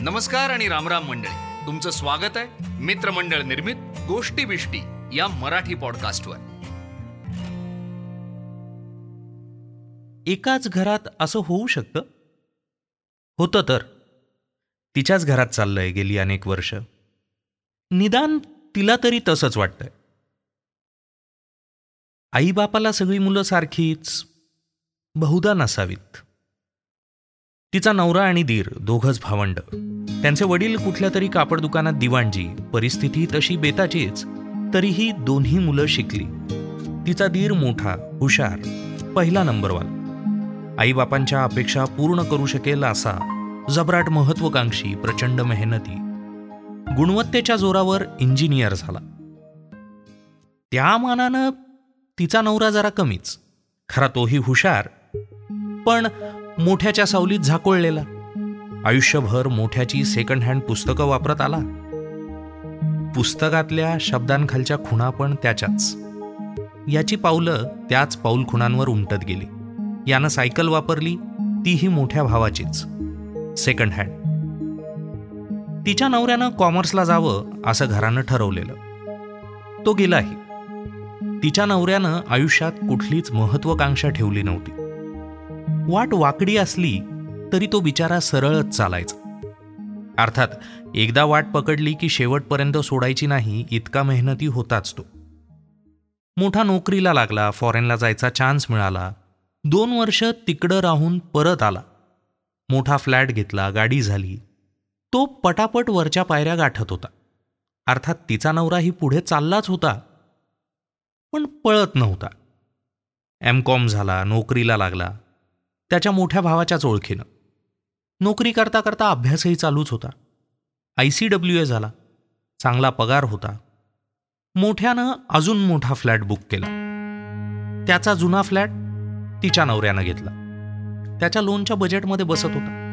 नमस्कार आणि रामराम मंडळी. तुमचं स्वागत आहे मित्रमंडळ निर्मित गोष्टी बिष्टी या मराठी पॉडकास्टवर. एकाच घरात असं होऊ शकतं? होतं तर. तिच्याच घरात चाललंय गेली अनेक वर्ष. निदान तिला तरी तसंच वाटतंय. आईबापाला सगळी मुलं सारखीच बहुधा नसावीत. तिचा नवरा आणि दीर दोघच भावंड. त्यांचे वडील कुठल्या तरी कापड दुकानात दिवाणजी परिस्थिती तशी बेताचीच तरीही दोन्ही मुलं शिकली. तिचा दीर मोठा हुशार पहिला नंबरवाला. आईबापांच्या अपेक्षा पूर्ण करू शकेल असा जबराट महत्वाकांक्षी प्रचंड मेहनती. गुणवत्तेच्या जोरावर इंजिनियर झाला. त्या मानानं तिचा नवरा जरा कमीच. खरा तोही हुशार. पण मोठ्याच्या सावलीत झाकोळलेला. आयुष्यभर मोठ्याची सेकंड हँड पुस्तकं वापरत आला. पुस्तकातल्या शब्दांखालच्या खुणा पण त्याच्याच. याची पावलं त्याच पाऊल खुणांवर उमटत गेली. यानं सायकल वापरली तीही मोठ्या भावाचीच. सेकंड हँड तिच्या नवऱ्यानं कॉमर्सला जावं असं घरानं ठरवलेलं. तो गेलाही. तिच्या नवऱ्यानं आयुष्यात कुठलीच महत्वाकांक्षा ठेवली नव्हती. वाट वाकडी असली तरी तो बिचारा सरळच चालायचा. अर्थात एकदा वाट पकडली की शेवटपर्यंत सोडायची नाही इतका मेहनती होताच तो. मोठा नोकरीला लागला फॉरेनला जायचा चान्स मिळाला. दोन वर्ष तिकडं राहून परत आला. मोठा फ्लॅट घेतला गाडी झाली. तो पटापट वरच्या पायऱ्या गाठत होता. अर्थात तिचा नवराही पुढे चाललाच होता. पण पळत नव्हता. एम कॉम झाला नोकरीला लागला. त्याच्या मोठ्या भावाच्याच ओळखीनं. नोकरी करता करता अभ्यासही चालूच होता. आय सी डब्ल्यू ए झाला. चांगला पगार होता. मोठ्यानं अजून मोठा फ्लॅट बुक केला. त्याचा जुना फ्लॅट तिच्या नवऱ्यानं घेतला. त्याच्या लोनच्या बजेटमध्ये बसत होता.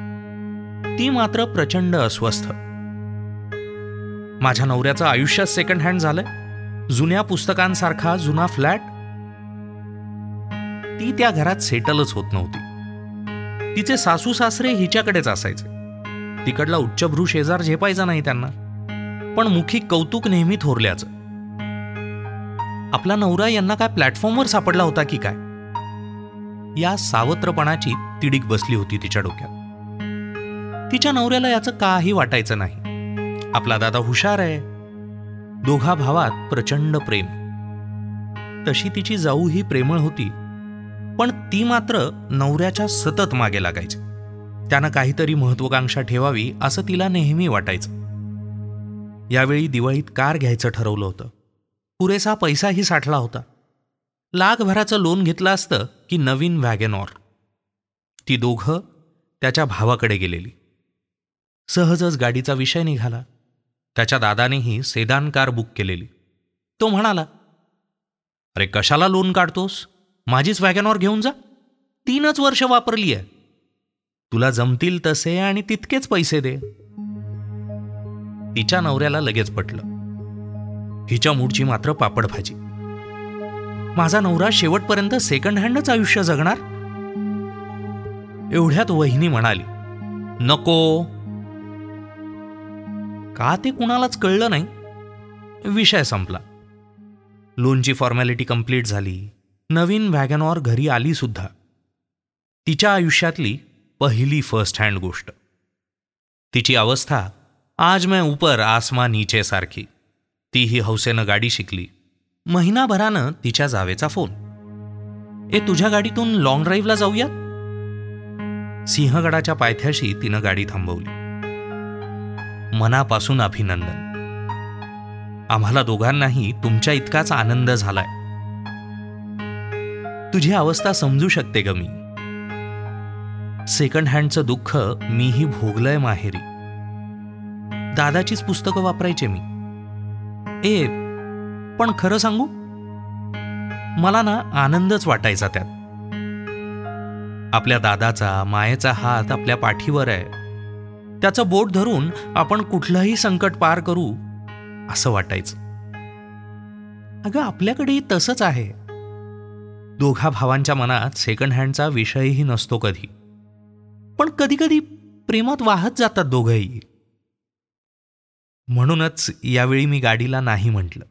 ती मात्र प्रचंड अस्वस्थ. माझ्या नवऱ्याचं आयुष्यात सेकंड हँड झालंय. जुन्या पुस्तकांसारखा जुना फ्लॅट. ती त्या घरात सेटलच होत नव्हती. तिचे सासू सासरे हिच्याकडेच असायचे. तिकडला उच्चभ्रू शेजार झेपायचा नाही त्यांना. पण मुखी कौतुक नेहमी थोरल्याचं. आपला नवरा यांना काय प्लॅटफॉर्मवर सापडला होता की काय? या सावत्रपणाची तिडीक बसली होती तिच्या डोक्यात. तिच्या नवऱ्याला याचं काही वाटायचं नाही. आपला दादा हुशार आहे. दोघा भावात प्रचंड प्रेम. तशी तिची जाऊ ही प्रेमळ होती. पण ती मात्र नवऱ्याच्या सतत मागे लागायची. त्यानं काहीतरी महत्वाकांक्षा ठेवावी असं तिला नेहमी वाटायचं. यावेळी दिवाळीत कार घ्यायचं ठरवलं होतं. पुरेसा पैसाही साठला होता. लाखभराचं लोन घेतलं असतं की नवीन वॅगेनॉर. ती दोघं त्याच्या भावाकडे गेलेली. सहजच गाडीचा विषय निघाला. त्याच्या दादानेही सेदान कार बुक केलेली. तो म्हणाला अरे कशाला लोन काढतोस? माझीच वॅगनॉर घेऊन जा. तीनच वर्ष वापरली आहे. तुला जमतील तसे आणि तितकेच पैसे दे. तिच्या नवऱ्याला लगेच पटलं. हिच्या मूडची मात्र पापड भाजी. माझा नवरा शेवटपर्यंत सेकंड हँडच आयुष्य जगणार? एवढ्यात वहिनी म्हणाली नको. का ते कुणालाच कळलं नाही? विषय संपला. लोनची फॉर्मॅलिटी कंप्लीट झाली. नवीन वॅगनॉर घरी आली सुद्धा. तिच्या आयुष्यातली पहिली फर्स्ट हँड गोष्ट. तिची अवस्था आज मैं ऊपर आसमा नीचे सारखी. तीही हौसेनं गाडी शिकली. महिनाभरानं तिच्या जावेचा फोन. ए तुझ्या गाडीतून लॉंग ड्राईव्हला जाऊया सिंहगडाच्या पायथ्याशी तिनं गाडी थांबवली. मनापासून अभिनंदन. आम्हाला दोघांनाही तुमच्या इतकाच आनंद झालाय. तुझी अवस्था समजू शकते ग मी. सेकंड हँडचं दुःख मीही भोगलंय माहेरी. दादाचीच पुस्तकं वापरायचे मी. ए पण खरं सांगू? मला ना आनंदच वाटायचा त्यात. आपल्या दादाचा मायेचा हात आपल्या पाठीवर आहे. त्याचं बोट धरून आपण कुठलंही संकट पार करू असं वाटायचं. अगं आपल्याकडेही तसंच आहे. दोघा भावांच्या मनात सेकंड हँडचा विषयही नसतो कधी. पण कधीकधी प्रेमात वाहत जातात दोघंही. म्हणूनच यावेळी मी गाडीला नाही म्हटलं.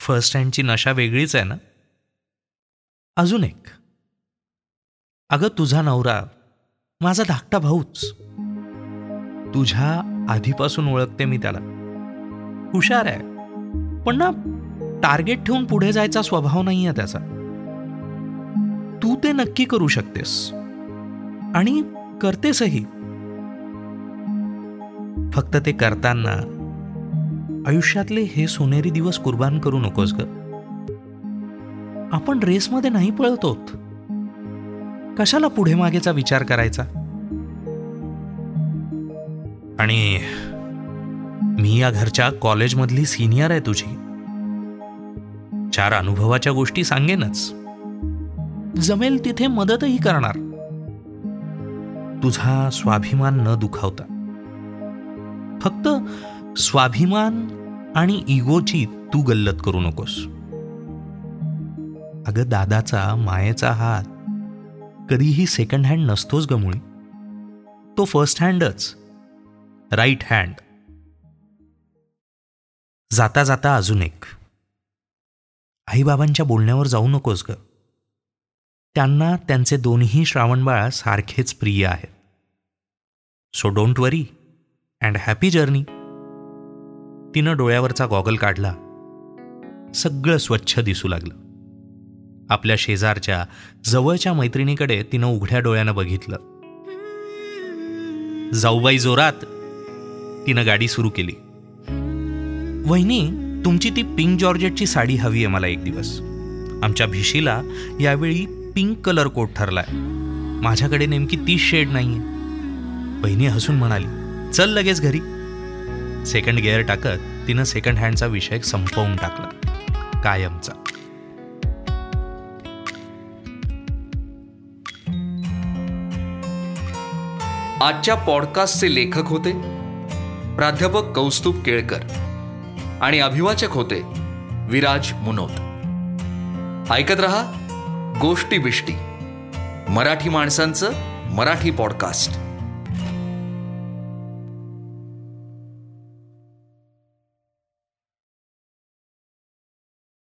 फर्स्ट हँडची नशा वेगळीच आहे ना? अजून एक. अगं तुझा नवरा माझा धाकटा भाऊच. तुझ्या आधीपासून ओळखते मी त्याला. हुशार आहे. पण ना टार्गेट ठेवून पुढे जायचा स्वभाव नाही आहे त्याचा. तू ते नक्की करू शकतेस. आणि करतेसही. फक्त ते करताना आयुष्यातले हे सोनेरी दिवस कुर्बान करू नकोस ग. आपण रेसमध्ये नाही पळतोत. कशाला पुढे मागेचा विचार करायचा? आणि मी या घरच्या कॉलेजमधली सिनियर आहे तुझी. चार अनुभवाच्या गोष्टी सांगेनच. जमेल तिथे मदतही करणार. तुझा स्वाभिमान न दुखावता. फक्त स्वाभिमान आणि इगोची तू गल्लत करू नकोस. अगं दादाचा मायेचा हात कधीही सेकंड हँड नसतोच गमुळी तो फर्स्ट हँडच राईट हँड जाता जाता अजून एक. आईबाबांच्या बोलण्यावर जाऊ नकोस ग. त्यांना त्यांचे दोन्ही श्रावणबाळ सारखेच प्रिय आहेत. So don't worry and happy journey तिनं डोळ्यावरचा गॉगल काढला. सगळं स्वच्छ दिसू लागलं. आपल्या शेजारच्या जवळच्या मैत्रिणीकडे तिनं उघड्या डोळ्यानं बघितलं. जाऊबाई जोरात तिनं गाडी सुरू केली. वहिनी तुमची ती पिंक जॉर्जेटची साडी हवी आहे मला एक दिवस. आमच्या भिशीला यावेळी पिंक कलर कोट ठरलाय. माझ्याकडे नेमकी तीच शेड नाहीये. बहिणी हसून म्हणाली चल लगेच घरी. सेकंड गिअर टाकत तिनं सेकंड हँडचा विषय संपवून टाकला. कायमचा. आजच्या पॉडकास्टचे लेखक होते प्राध्यापक कौस्तुभ केळकर आणि अभिवाचक होते विराज मुनोत. ऐकत रहा गोष्टी बिष्टी. मराठी माणसांचं मराठी पॉडकास्ट.